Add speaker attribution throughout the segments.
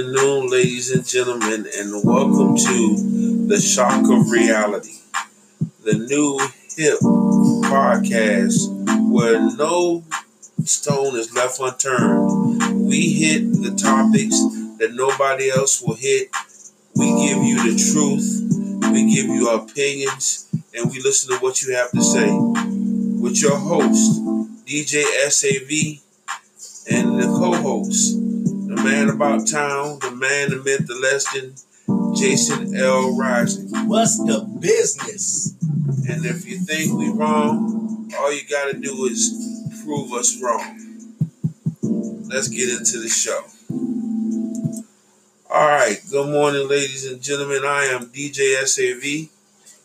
Speaker 1: Afternoon, ladies and gentlemen, and welcome to the Shock of Reality, the new hip podcast where no stone is left unturned. We hit the topics that nobody else will hit. We give you the truth, we give you opinions, and we listen to what you have to say. With your host, DJ SAV, and the co host, the man about town, the man, the myth, the legend, Jason L. Rising.
Speaker 2: What's the business?
Speaker 1: And if you think we wrong, all you got to do is prove us wrong. Let's get into the show. All right. Good morning, ladies and gentlemen. I am DJ SAV.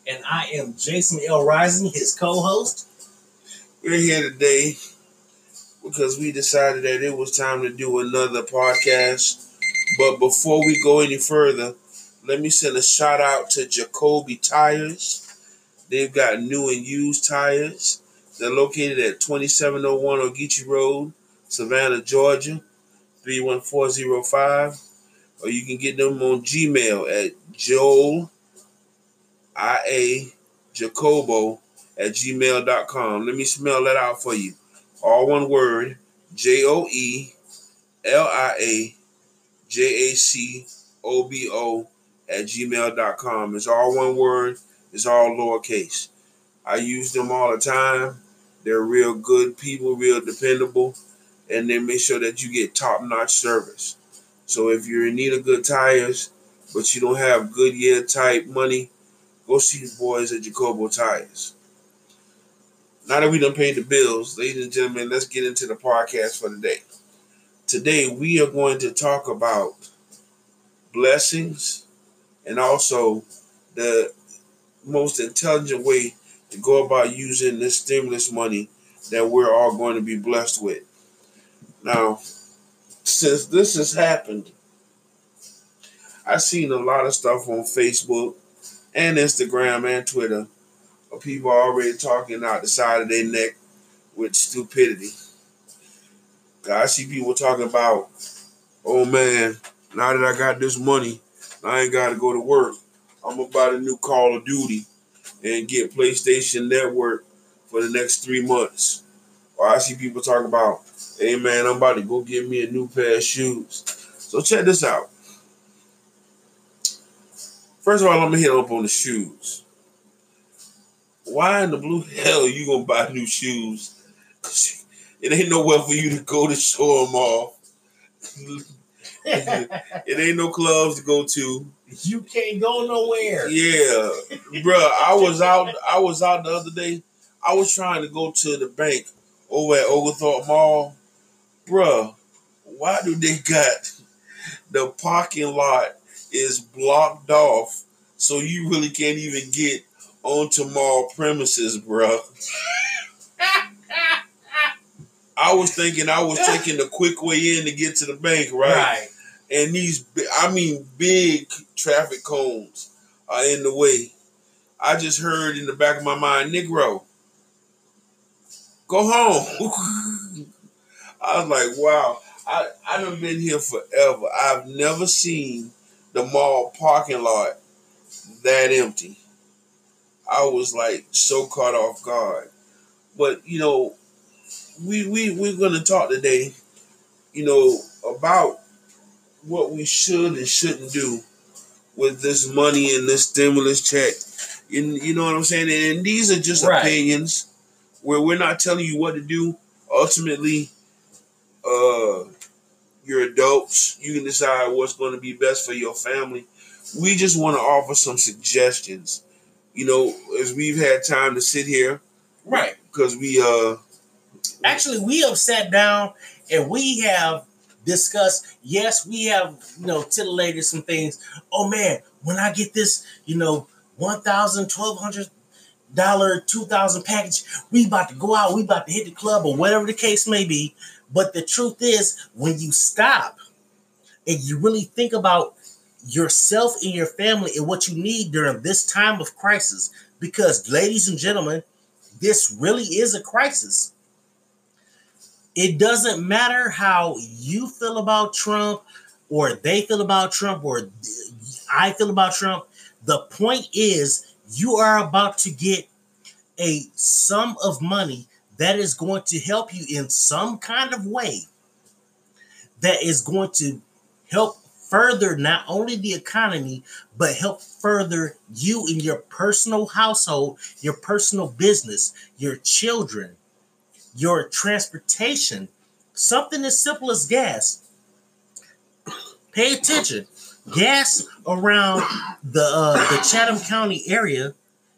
Speaker 2: And I am Jason L. Rising, his co host.
Speaker 1: We're here today because we decided that it was time to do another podcast. But before we go any further, let me send a shout out to Jacoby Tires. They've got new and used tires. They're located at 2701 Ogeechee Road, Savannah, Georgia, 31405. Or you can get them on Gmail at Joel IA Jacobo at gmail.com. Let me spell that out for you all one word, J O E L I A J A C O B O at gmail.com. It's all one word, it's all lowercase. I use them all the time. They're real good people, real dependable, and they make sure that you get top notch service. So if you're in need of good tires, but you don't have Goodyear type money, go see the boys at Jacobo Tires. Now that we done paid the bills, ladies and gentlemen, let's get into the podcast for today. Today we are going to talk about blessings and also the most intelligent way to go about using this stimulus money that we're all going to be blessed with. Now, since this has happened, I've seen a lot of stuff on Facebook and Instagram and Twitter people are already talking out the side of their neck with stupidity. I see people talking about, oh man, now that I got this money, I ain't got to go to work. I'm gonna buy the new Call of Duty and get PlayStation Network for the next three months. Or I see people talking about, hey man, I'm about to go get me a new pair of shoes. So check this out. First of all, I'm gonna hit up on the shoes why in the blue hell you gonna buy new shoes? It ain't nowhere for you to go to show them off. it ain't no clubs to go to.
Speaker 2: You can't go nowhere.
Speaker 1: Yeah, bro. I was out. I was out the other day. I was trying to go to the bank over at Oglethorpe Mall, bro. Why do they got the parking lot is blocked off so you really can't even get onto mall premises, bro. I was thinking I was taking the quick way in to get to the bank, right? Right. And these, I mean, big traffic cones are in the way. I just heard in the back of my mind, Negro, go home. I was like, wow, I, I done been here forever. I've never seen the mall parking lot that empty. I was like so caught off guard. But you know, we we we're gonna talk today, you know, about what we should and shouldn't do with this money and this stimulus check. And you know what I'm saying? And these are just right. opinions where we're not telling you what to do. Ultimately, uh you're adults. You can decide what's going to be best for your family. We just want to offer some suggestions you know, as we've had time to sit here,
Speaker 2: right?
Speaker 1: Because we uh,
Speaker 2: actually we have sat down and we have discussed. Yes, we have you know titillated some things. Oh man, when I get this, you know, one thousand, twelve hundred dollar, two thousand package, we about to go out. We about to hit the club or whatever the case may be. But the truth is, when you stop and you really think about yourself and your family and what you need during this time of crisis. Because, ladies and gentlemen, this really is a crisis. It doesn't matter how you feel about Trump, or they feel about Trump or I feel about Trump. The point is, you are about to get a sum of money that is going to help you in some kind of way that is going to help further not only the economy, but help further you in your personal household, your personal business, your children, your transportation. Something as simple as gas. Pay attention. Gas around the uh, the Chatham County area,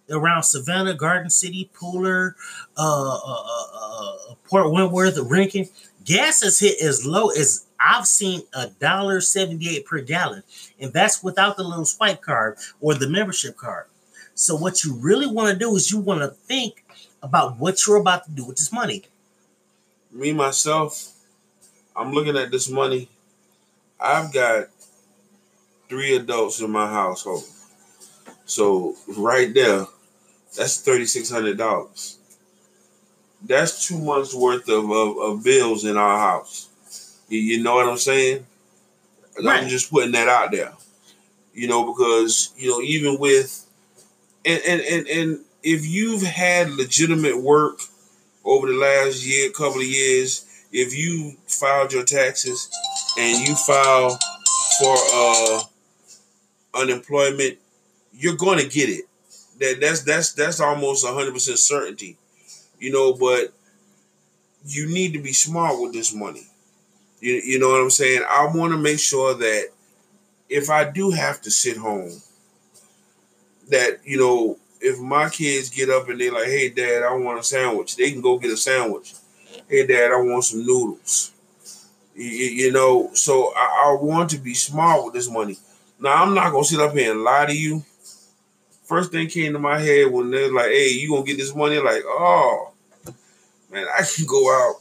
Speaker 2: around Savannah, Garden City, Pooler, uh, uh, uh, uh Port Wentworth, Rincon, gas has hit as low as I've seen a dollar seventy-eight per gallon, and that's without the little swipe card or the membership card. So what you really want to do is you want to think about what you're about to do with this money.
Speaker 1: Me myself, I'm looking at this money. I've got three adults in my household. So right there, that's thirty six hundred dollars. That's two months worth of, of, of bills in our house. You, you know what I'm saying? Right. I'm just putting that out there. You know, because you know, even with and and and, and if you've had legitimate work over the last year, couple of years, if you filed your taxes and you file for uh unemployment, you're going to get it. That that's that's that's almost 100% certainty. You know, but you need to be smart with this money. You, you know what I'm saying? I want to make sure that if I do have to sit home, that, you know, if my kids get up and they're like, hey, dad, I want a sandwich, they can go get a sandwich. Hey, dad, I want some noodles. You, you know, so I, I want to be smart with this money. Now, I'm not going to sit up here and lie to you. First thing came to my head when they're like, hey, you going to get this money? Like, oh, man, I can go out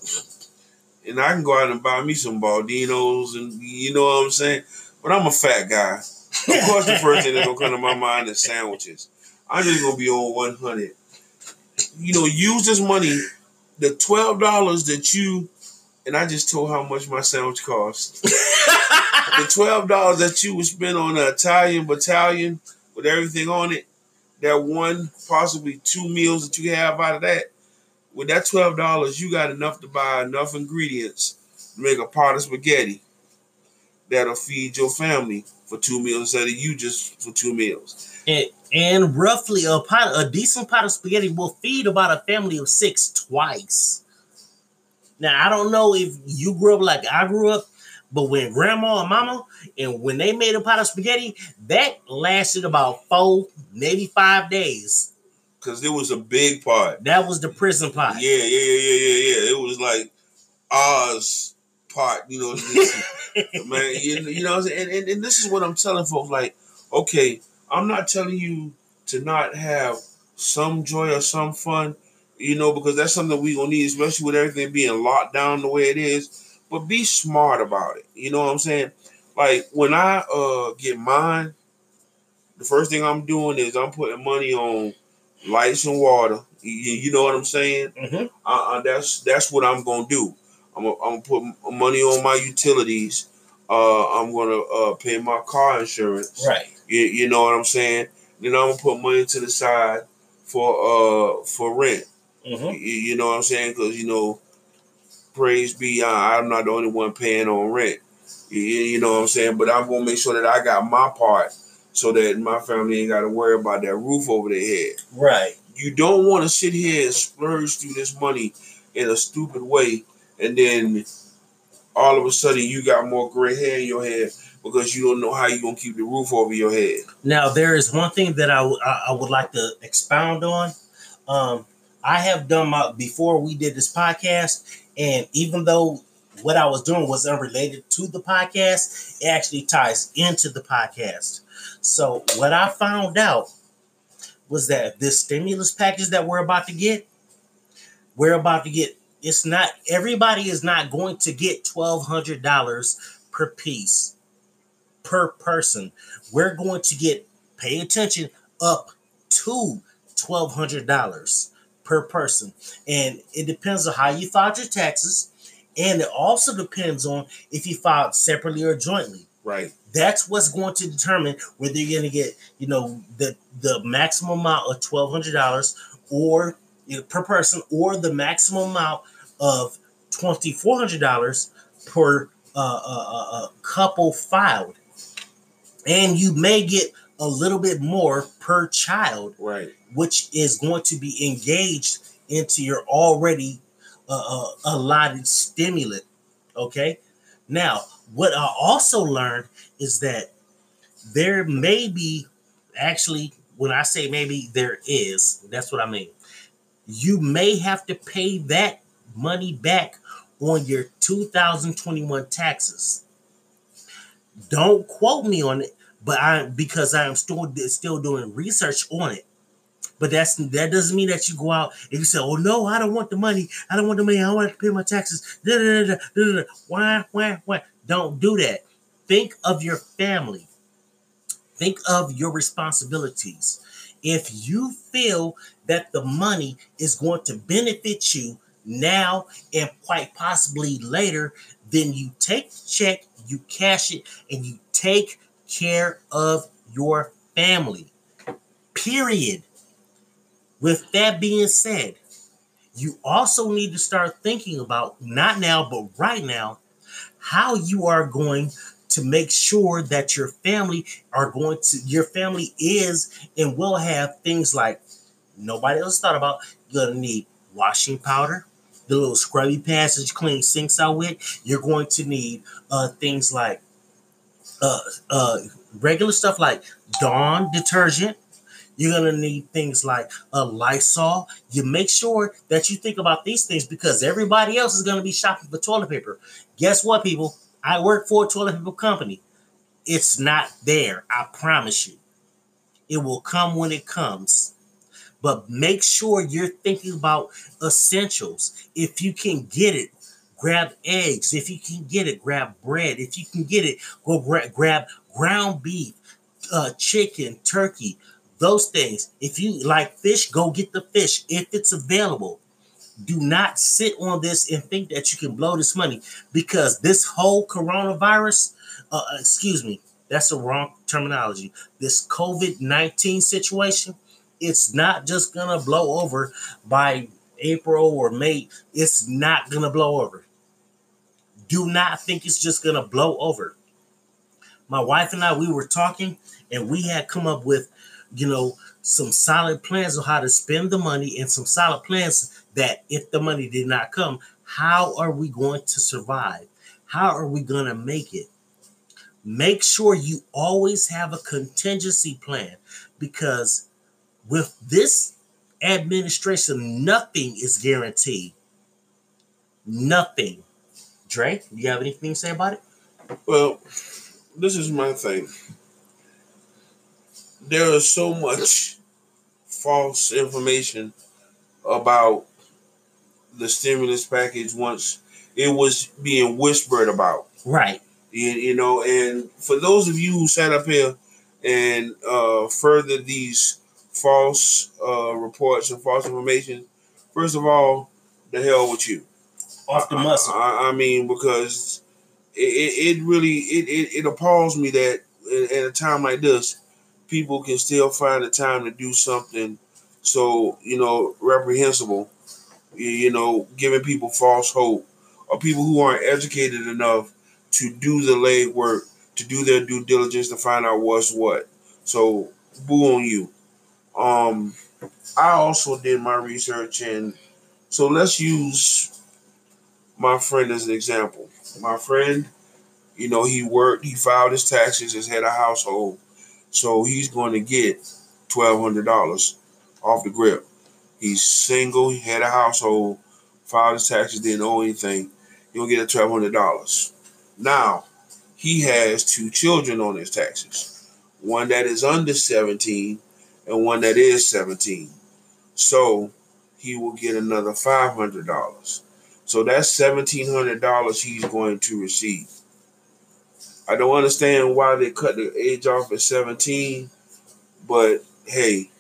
Speaker 1: and I can go out and buy me some Baldinos, and you know what I'm saying. But I'm a fat guy. Of course, the first thing that's gonna come to my mind is sandwiches. I'm just gonna be on 100. You know, use this money, the twelve dollars that you, and I just told how much my sandwich cost. the twelve dollars that you would spend on an Italian battalion with everything on it, that one possibly two meals that you have out of that with that twelve dollars, you got enough to buy enough ingredients to make a pot of spaghetti that'll feed your family for two meals instead of you just for two meals.
Speaker 2: And, and roughly a pot, a decent pot of spaghetti will feed about a family of six twice. Now I don't know if you grew up like I grew up, but when grandma and mama and when they made a pot of spaghetti, that lasted about four, maybe five days
Speaker 1: because it was a big pot.
Speaker 2: That was the prison pot.
Speaker 1: Yeah, yeah, yeah, yeah, yeah, yeah. It was like Oz pot, you know, man. You, you know, and, and and this is what I'm telling folks. Like, okay, I'm not telling you to not have some joy or some fun, you know, because that's something we gonna need, especially with everything being locked down the way it is. But be smart about it. You know what I'm saying? Like when I uh get mine, the first thing I'm doing is I'm putting money on lights and water. You, you know what I'm saying? Mm-hmm. Uh, uh, that's that's what I'm gonna do. I'm gonna, I'm gonna put money on my utilities. Uh, I'm gonna uh, pay my car insurance.
Speaker 2: Right.
Speaker 1: You, you know what I'm saying? Then I'm gonna put money to the side for uh for rent. Mm-hmm. You, you, know what I'm saying? Because you know, praise be, I, I'm not the only one paying on rent. You, know what I'm saying? But I'm gonna make sure that I got my part so that my family ain't got to worry about that roof over their head.
Speaker 2: Right.
Speaker 1: You don't want to sit here and splurge through this money in a stupid way, and then all of a sudden you got more gray hair in your head because you don't know how you're gonna keep the roof over your head.
Speaker 2: Now there is one thing that I, w- I would like to expound on. Um, I have done my before we did this podcast, and even though what I was doing was unrelated to the podcast, it actually ties into the podcast. So what I found out was that this stimulus package that we're about to get, we're about to get. It's not everybody is not going to get twelve hundred dollars per piece per person. We're going to get pay attention up to twelve hundred dollars per person, and it depends on how you filed your taxes, and it also depends on if you filed separately or jointly.
Speaker 1: Right.
Speaker 2: That's what's going to determine whether you're going to get, you know, the the maximum amount of twelve hundred dollars or you know, per person, or the maximum amount of twenty four hundred dollars per uh, uh, uh, couple filed, and you may get a little bit more per child,
Speaker 1: Right.
Speaker 2: which is going to be engaged into your already uh, uh, allotted stimulant. Okay. Now, what I also learned is that there may be actually, when I say maybe there is, that's what I mean. You may have to pay that money back on your 2021 taxes. Don't quote me on it, but I because I am still still doing research on it. But that's that doesn't mean that you go out and you say, "Oh no, I don't want the money. I don't want the money. I want to pay my taxes." Why, why, why? Don't do that. Think of your family. Think of your responsibilities. If you feel that the money is going to benefit you now and quite possibly later, then you take the check, you cash it, and you take care of your family. Period. With that being said, you also need to start thinking about, not now, but right now, how you are going to make sure that your family are going to, your family is and will have things like nobody else thought about. You're going to need washing powder, the little scrubby pads that clean sinks out with. You're going to need uh, things like uh, uh, regular stuff like Dawn detergent. You're gonna need things like a Lysol. You make sure that you think about these things because everybody else is gonna be shopping for toilet paper. Guess what, people? I work for a toilet paper company. It's not there. I promise you. It will come when it comes. But make sure you're thinking about essentials. If you can get it, grab eggs. If you can get it, grab bread. If you can get it, go gra- grab ground beef, uh, chicken, turkey, those things. If you like fish, go get the fish if it's available. Do not sit on this and think that you can blow this money because this whole coronavirus, uh, excuse me, that's the wrong terminology. This COVID 19 situation, it's not just gonna blow over by April or May. It's not gonna blow over. Do not think it's just gonna blow over. My wife and I, we were talking and we had come up with, you know, some solid plans on how to spend the money and some solid plans that if the money did not come, how are we going to survive? How are we going to make it? Make sure you always have a contingency plan because with this administration, nothing is guaranteed. Nothing. Dre, you have anything to say about it?
Speaker 1: Well, this is my thing. There is so much false information about the stimulus package once it was being whispered about.
Speaker 2: Right.
Speaker 1: You, you know, and for those of you who sat up here and uh, further these false uh, reports and false information, first of all, the hell with you.
Speaker 2: Off the muscle.
Speaker 1: I, I mean, because it, it, it really it, it, it appalls me that at a time like this, people can still find the time to do something so you know reprehensible. You, know, giving people false hope, or people who aren't educated enough to do the leg work, to do their due diligence to find out what's what. So, boo on you. Um, I also did my research, and so let's use my friend as an example. My friend, you know, he worked, he filed his taxes as head of household, so he's going to get twelve hundred dollars off the grip. He's single, he had a household, filed his taxes, didn't owe anything. He'll get a twelve hundred dollars. Now, he has two children on his taxes, one that is under seventeen and one that is seventeen. So he will get another five hundred dollars. So that's seventeen hundred dollars he's going to receive. I don't understand why they cut the age off at seventeen, but hey,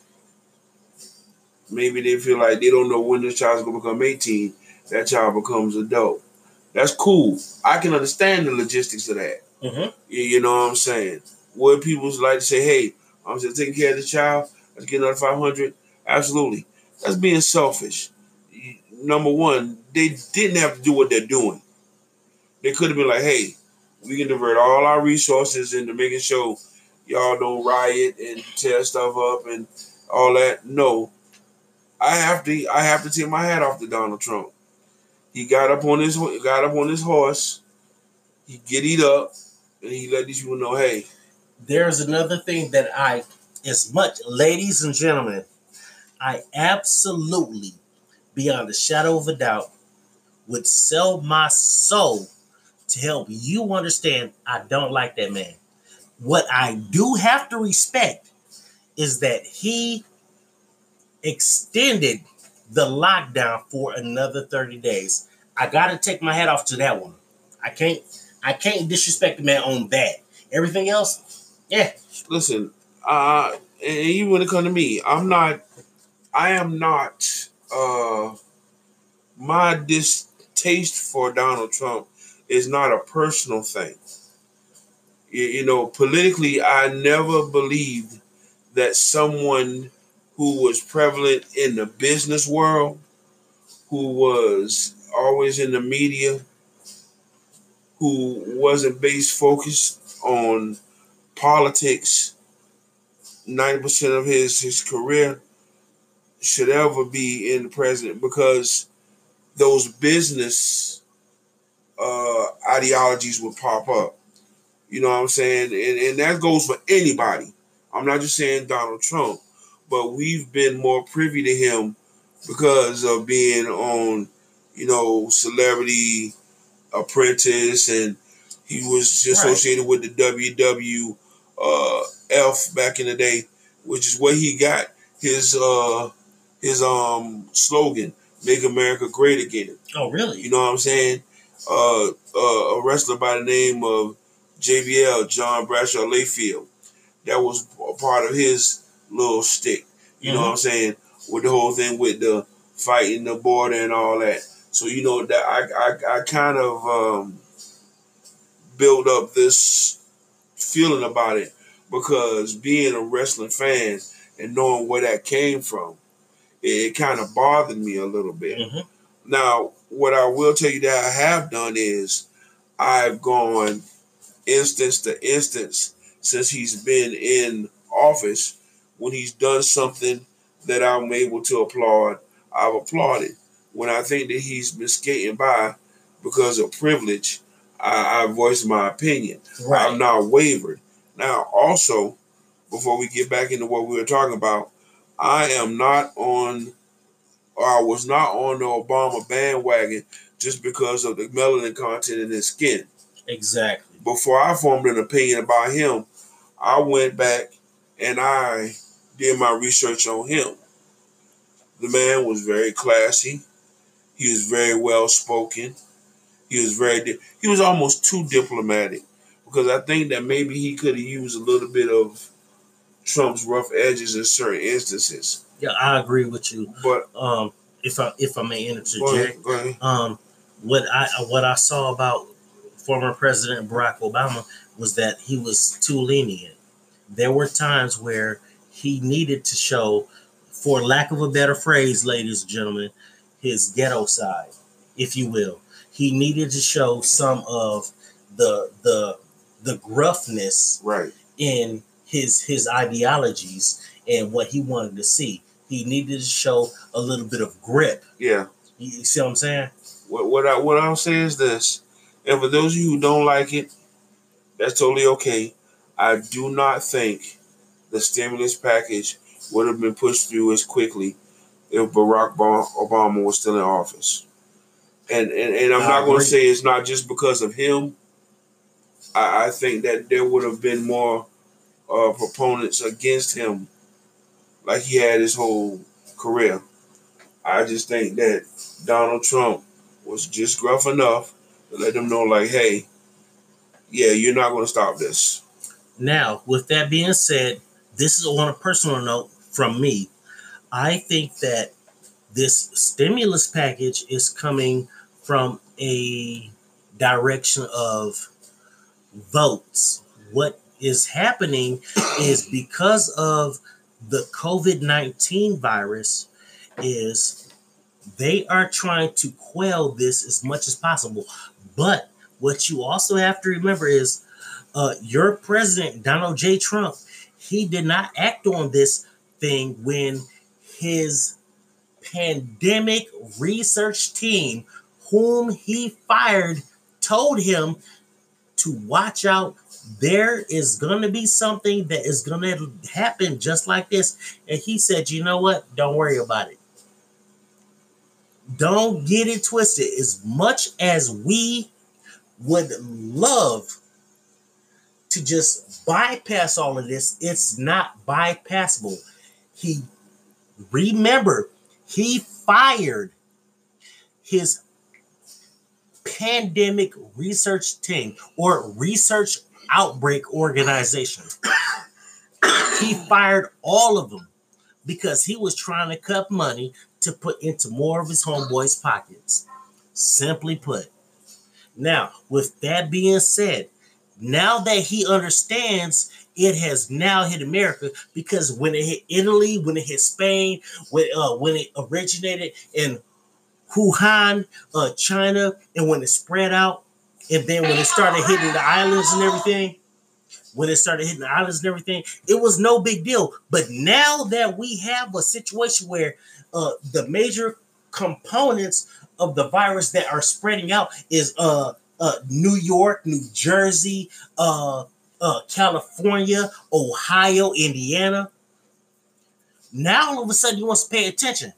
Speaker 1: maybe they feel like they don't know when this child's gonna become eighteen. That child becomes adult. That's cool. I can understand the logistics of that.
Speaker 2: Mhm.
Speaker 1: You, know what I'm saying? Would people like to say, "Hey, I'm just taking care of the child. Let's get another 500." Absolutely. That's being selfish. Number one, they didn't have to do what they're doing. They could have been like, "Hey, we can divert all our resources into making sure y'all don't riot and tear stuff up and all that." No, I have to. I have to take my hat off to Donald Trump. He got up on his got up on his horse. He giddied up, and he let these people know, "Hey,
Speaker 2: There's another thing that I, as much, ladies and gentlemen, I absolutely, beyond a shadow of a doubt, would sell my soul to help you understand I don't like that man. What I do have to respect is that he extended the lockdown for another 30 days. I gotta take my hat off to that one. I can't I can't disrespect the man on that. Everything else, yeah.
Speaker 1: listen, uh, and when it comes to me, I'm not, I am not, uh, my distaste for Donald Trump is not a personal thing. You, you know, politically, I never believed that someone who was prevalent in the business world, who was always in the media, who wasn't based focused on politics 90% of his his career should ever be in the president because those business uh ideologies would pop up. You know what i'm saying? And, and that goes for anybody. I'm not just saying donald trump but we've been more privy to him because of being on you know celebrity apprentice and he was
Speaker 2: Right.
Speaker 1: associated with the ww uh, F back in the day, which is where he got his uh, his um slogan, "Make America Great Again."
Speaker 2: Oh, really?
Speaker 1: You know what I'm saying? Uh, uh, a wrestler by the name of JBL, John Bradshaw Layfield, that was a part of his little stick. You know what I'm saying? With the whole thing with the fighting the border and all that. So you know that I I, I kind of um, build up this feeling about it because being a wrestling fan and knowing where that came from, it, it kind of bothered me a little bit.
Speaker 2: Mhm.
Speaker 1: Now, what I will tell you that I have done is I've gone instance to instance since he's been in office. When he's done something that I'm able to applaud, I've applauded. When I think that he's been skating by because of privilege, I, I voiced my opinion.
Speaker 2: Right.
Speaker 1: I've not wavered. Now, also, before we get back into what we were talking about, I am not on, or I was not on the Obama bandwagon just because of the melanin content in his skin.
Speaker 2: Exactly.
Speaker 1: Before I formed an opinion about him, I went back and I did my research on him. The man was very classy. He was very well spoken. He was very. Di- he was almost too diplomatic because I think that maybe he could have used a little bit of Trump's rough edges in certain instances.
Speaker 2: Yeah, I agree with you.
Speaker 1: But
Speaker 2: Um, if I if I may
Speaker 1: go
Speaker 2: interject,
Speaker 1: ahead, go ahead.
Speaker 2: um, what I what I saw about former President Barack Obama was that he was too lenient. There were times where he needed to show, for lack of a better phrase, ladies and gentlemen, his ghetto side, if you will. He needed to show some of the the the gruffness
Speaker 1: Right.
Speaker 2: in his his ideologies and what he wanted to see. He needed to show a little bit of grip.
Speaker 1: Yeah.
Speaker 2: You, you see what I'm saying?
Speaker 1: What what I what I'll say is this, and for those of you who don't like it, that's totally okay. I do not think the stimulus package would have been pushed through as quickly if Barack Obama was still in office. And and, and I'm
Speaker 2: I
Speaker 1: not going to say it's not just because of him. I, I think that there would have been more uh, proponents against him, like he had his whole career. I just think that Donald Trump was just gruff enough to let them know, like, hey, yeah, you're not going to stop this.
Speaker 2: Now, with that being said, this is on a personal note from me. I think that this stimulus package is coming from a direction of votes. What is happening is because of the COVID 19 virus, is they are trying to quell this as much as possible. But what you also have to remember is uh, your president, Donald J. Trump, he did not act on this thing when his pandemic research team, whom he fired, told him to watch out. There is going to be something that is going to happen just like this. And he said, you know what? Don't worry about it. Don't get it twisted. As much as we would love to just bypass all of this, it's not bypassable. He remember he fired his pandemic research team or research outbreak organization. he fired all of them because he was trying to cut money to put into more of his homeboys' pockets. Simply put. Now, with that being said, now that he understands it has now hit America because when it hit Italy, when it hit Spain, when uh, when it originated in Wuhan, uh, China, and when it spread out, and then when it started hitting the islands and everything, when it started hitting the islands and everything, it was no big deal. But now that we have a situation where uh, the major components of the virus that are spreading out is uh, uh, New York, New Jersey, uh, uh, California, Ohio, Indiana. Now all of a sudden you want to pay attention.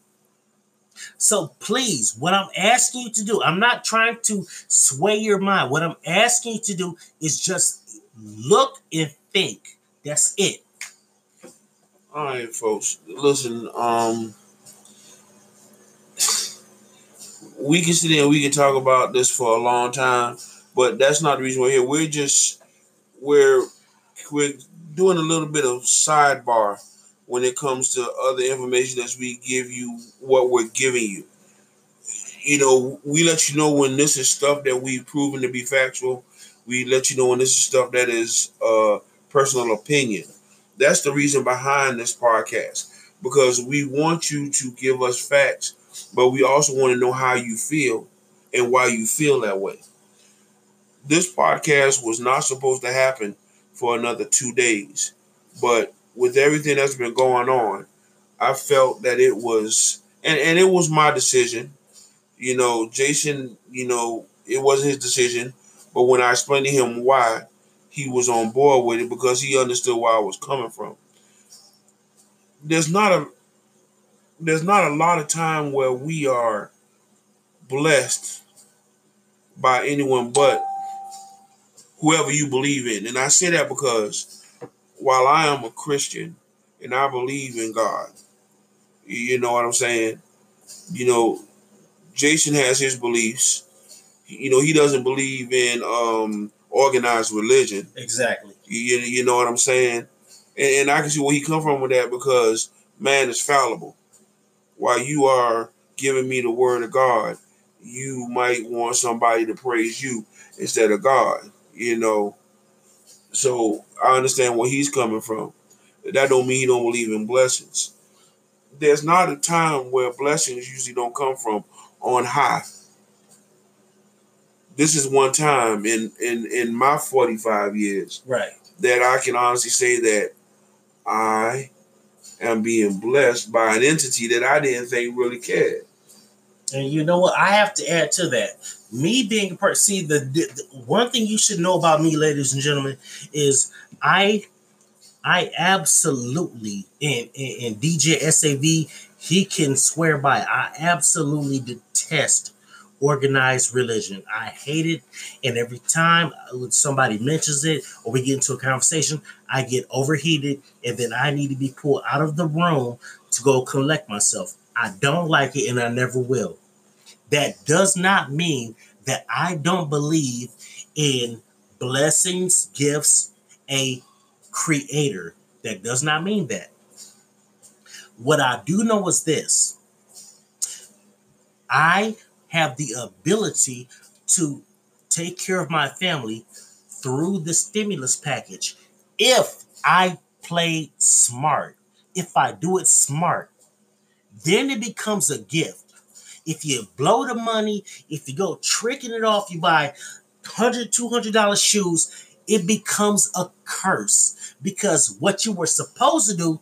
Speaker 2: So please, what I'm asking you to do, I'm not trying to sway your mind. What I'm asking you to do is just look and think. That's it.
Speaker 1: All right, folks. Listen, um, we can sit there and we can talk about this for a long time, but that's not the reason we're here. We're just we're we're doing a little bit of sidebar when it comes to other information as we give you what we're giving you. You know, we let you know when this is stuff that we've proven to be factual. We let you know when this is stuff that is uh personal opinion. That's the reason behind this podcast because we want you to give us facts but we also want to know how you feel and why you feel that way. This podcast was not supposed to happen for another two days, but with everything that's been going on, I felt that it was, and, and it was my decision. You know, Jason, you know, it wasn't his decision, but when I explained to him why, he was on board with it because he understood where I was coming from. There's not a there's not a lot of time where we are blessed by anyone but whoever you believe in. And I say that because while I am a Christian and I believe in God, you know what I'm saying? You know, Jason has his beliefs. You know, he doesn't believe in um organized religion.
Speaker 2: Exactly.
Speaker 1: You, you know what I'm saying? And, and I can see where he come from with that because man is fallible while you are giving me the word of God, you might want somebody to praise you instead of God, you know. So I understand where he's coming from. That don't mean he don't believe in blessings. There's not a time where blessings usually don't come from on high. This is one time in in in my 45 years
Speaker 2: right
Speaker 1: that I can honestly say that I am being blessed by an entity that I didn't think really cared.
Speaker 2: And you know what? I have to add to that. Me being a person, see, the, the one thing you should know about me, ladies and gentlemen, is I, I absolutely, and, and, and DJ SAV, he can swear by. I absolutely detest organized religion. I hate it. And every time uh, somebody mentions it or we get into a conversation, I get overheated and then I need to be pulled out of the room to go collect myself. I don't like it and I never will. That does not mean that I don't believe in blessings, gifts, a creator. That does not mean that. What I do know is this I have the ability to take care of my family through the stimulus package. If I play smart, if I do it smart, then it becomes a gift. If you blow the money, if you go tricking it off, you buy $100, $200 shoes, it becomes a curse because what you were supposed to do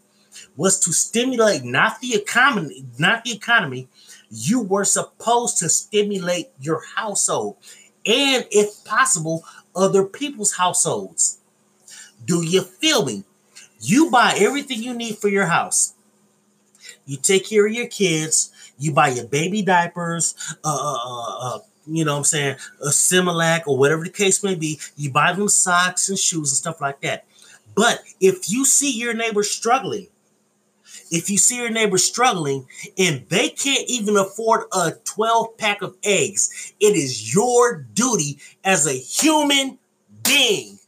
Speaker 2: was to stimulate not the economy, not the economy. You were supposed to stimulate your household and, if possible, other people's households. Do you feel me? You buy everything you need for your house. You take care of your kids. You buy your baby diapers, uh, uh, uh, uh you know what I'm saying, a Similac or whatever the case may be. You buy them socks and shoes and stuff like that. But if you see your neighbor struggling, if you see your neighbor struggling and they can't even afford a 12 pack of eggs, it is your duty as a human being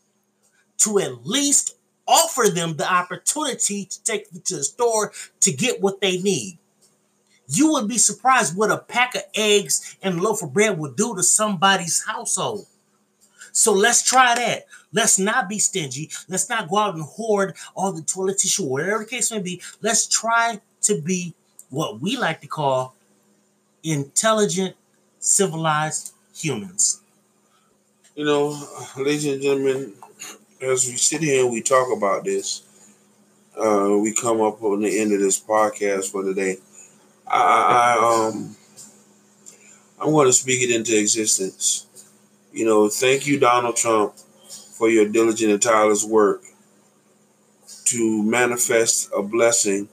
Speaker 2: to at least offer them the opportunity to take them to the store to get what they need. You would be surprised what a pack of eggs and loaf of bread would do to somebody's household. So let's try that. Let's not be stingy. Let's not go out and hoard all the toilet tissue, whatever the case may be. Let's try to be what we like to call intelligent, civilized humans.
Speaker 1: You know, ladies and gentlemen, as we sit here and we talk about this, uh, we come up on the end of this podcast for today. I, I um, I want to speak it into existence. You know, thank you, Donald Trump, for your diligent and tireless work to manifest a blessing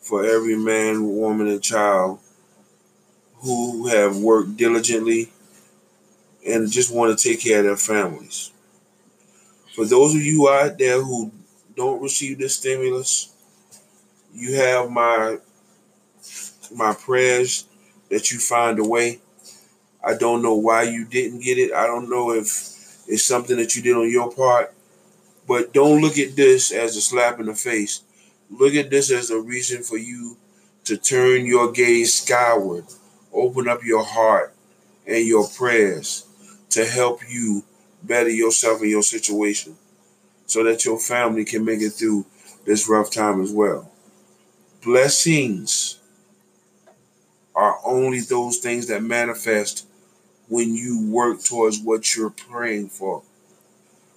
Speaker 1: for every man, woman, and child who have worked diligently and just want to take care of their families. For those of you out there who don't receive this stimulus, you have my my prayers that you find a way. I don't know why you didn't get it. I don't know if it's something that you did on your part. But don't look at this as a slap in the face. Look at this as a reason for you to turn your gaze skyward, open up your heart and your prayers to help you better yourself and your situation so that your family can make it through this rough time as well. Blessings are only those things that manifest when you work towards what you're praying for.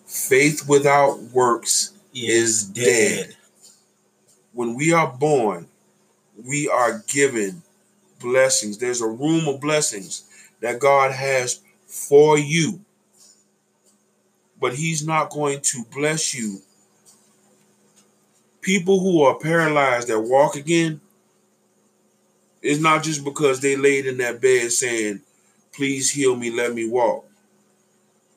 Speaker 1: Faith without works is, dead. When we are born, we are given blessings. There's a room of blessings that God has for you. But He's not going to bless you. People who are paralyzed that walk again, it's not just because they laid in that bed saying, please heal me, let me walk.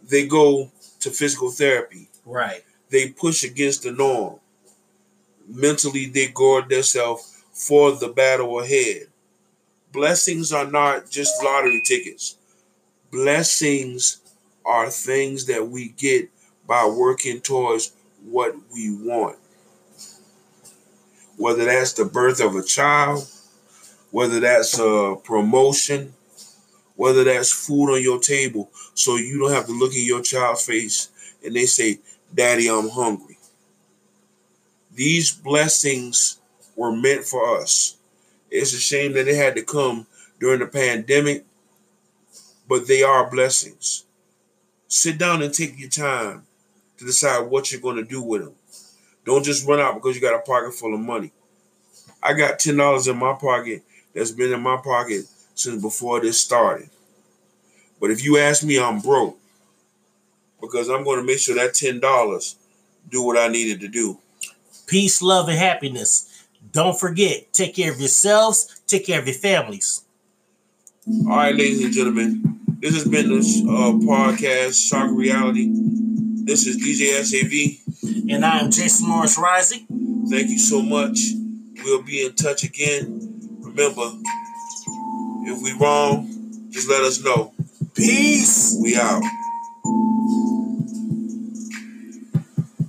Speaker 1: They go to physical therapy.
Speaker 2: Right.
Speaker 1: They push against the norm. Mentally, they guard themselves for the battle ahead. Blessings are not just lottery tickets. Blessings are things that we get by working towards what we want. Whether that's the birth of a child, whether that's a promotion, whether that's food on your table, so you don't have to look in your child's face and they say, Daddy, I'm hungry. These blessings were meant for us. It's a shame that it had to come during the pandemic, but they are blessings. Sit down and take your time to decide what you're going to do with them. Don't just run out because you got a pocket full of money. I got $10 in my pocket that's been in my pocket since before this started. But if you ask me, I'm broke because I'm going to make sure that ten dollars do what I needed to do.
Speaker 2: Peace, love, and happiness. Don't forget, take care of yourselves, take care of your families.
Speaker 1: All right, ladies and gentlemen, this has been this uh, podcast, Shock Reality. This is DJ SAV.
Speaker 2: And I am Jason Morris Rising.
Speaker 1: Thank you so much. We'll be in touch again. Remember, if we wrong, just let us know.
Speaker 2: Peace.
Speaker 1: We out.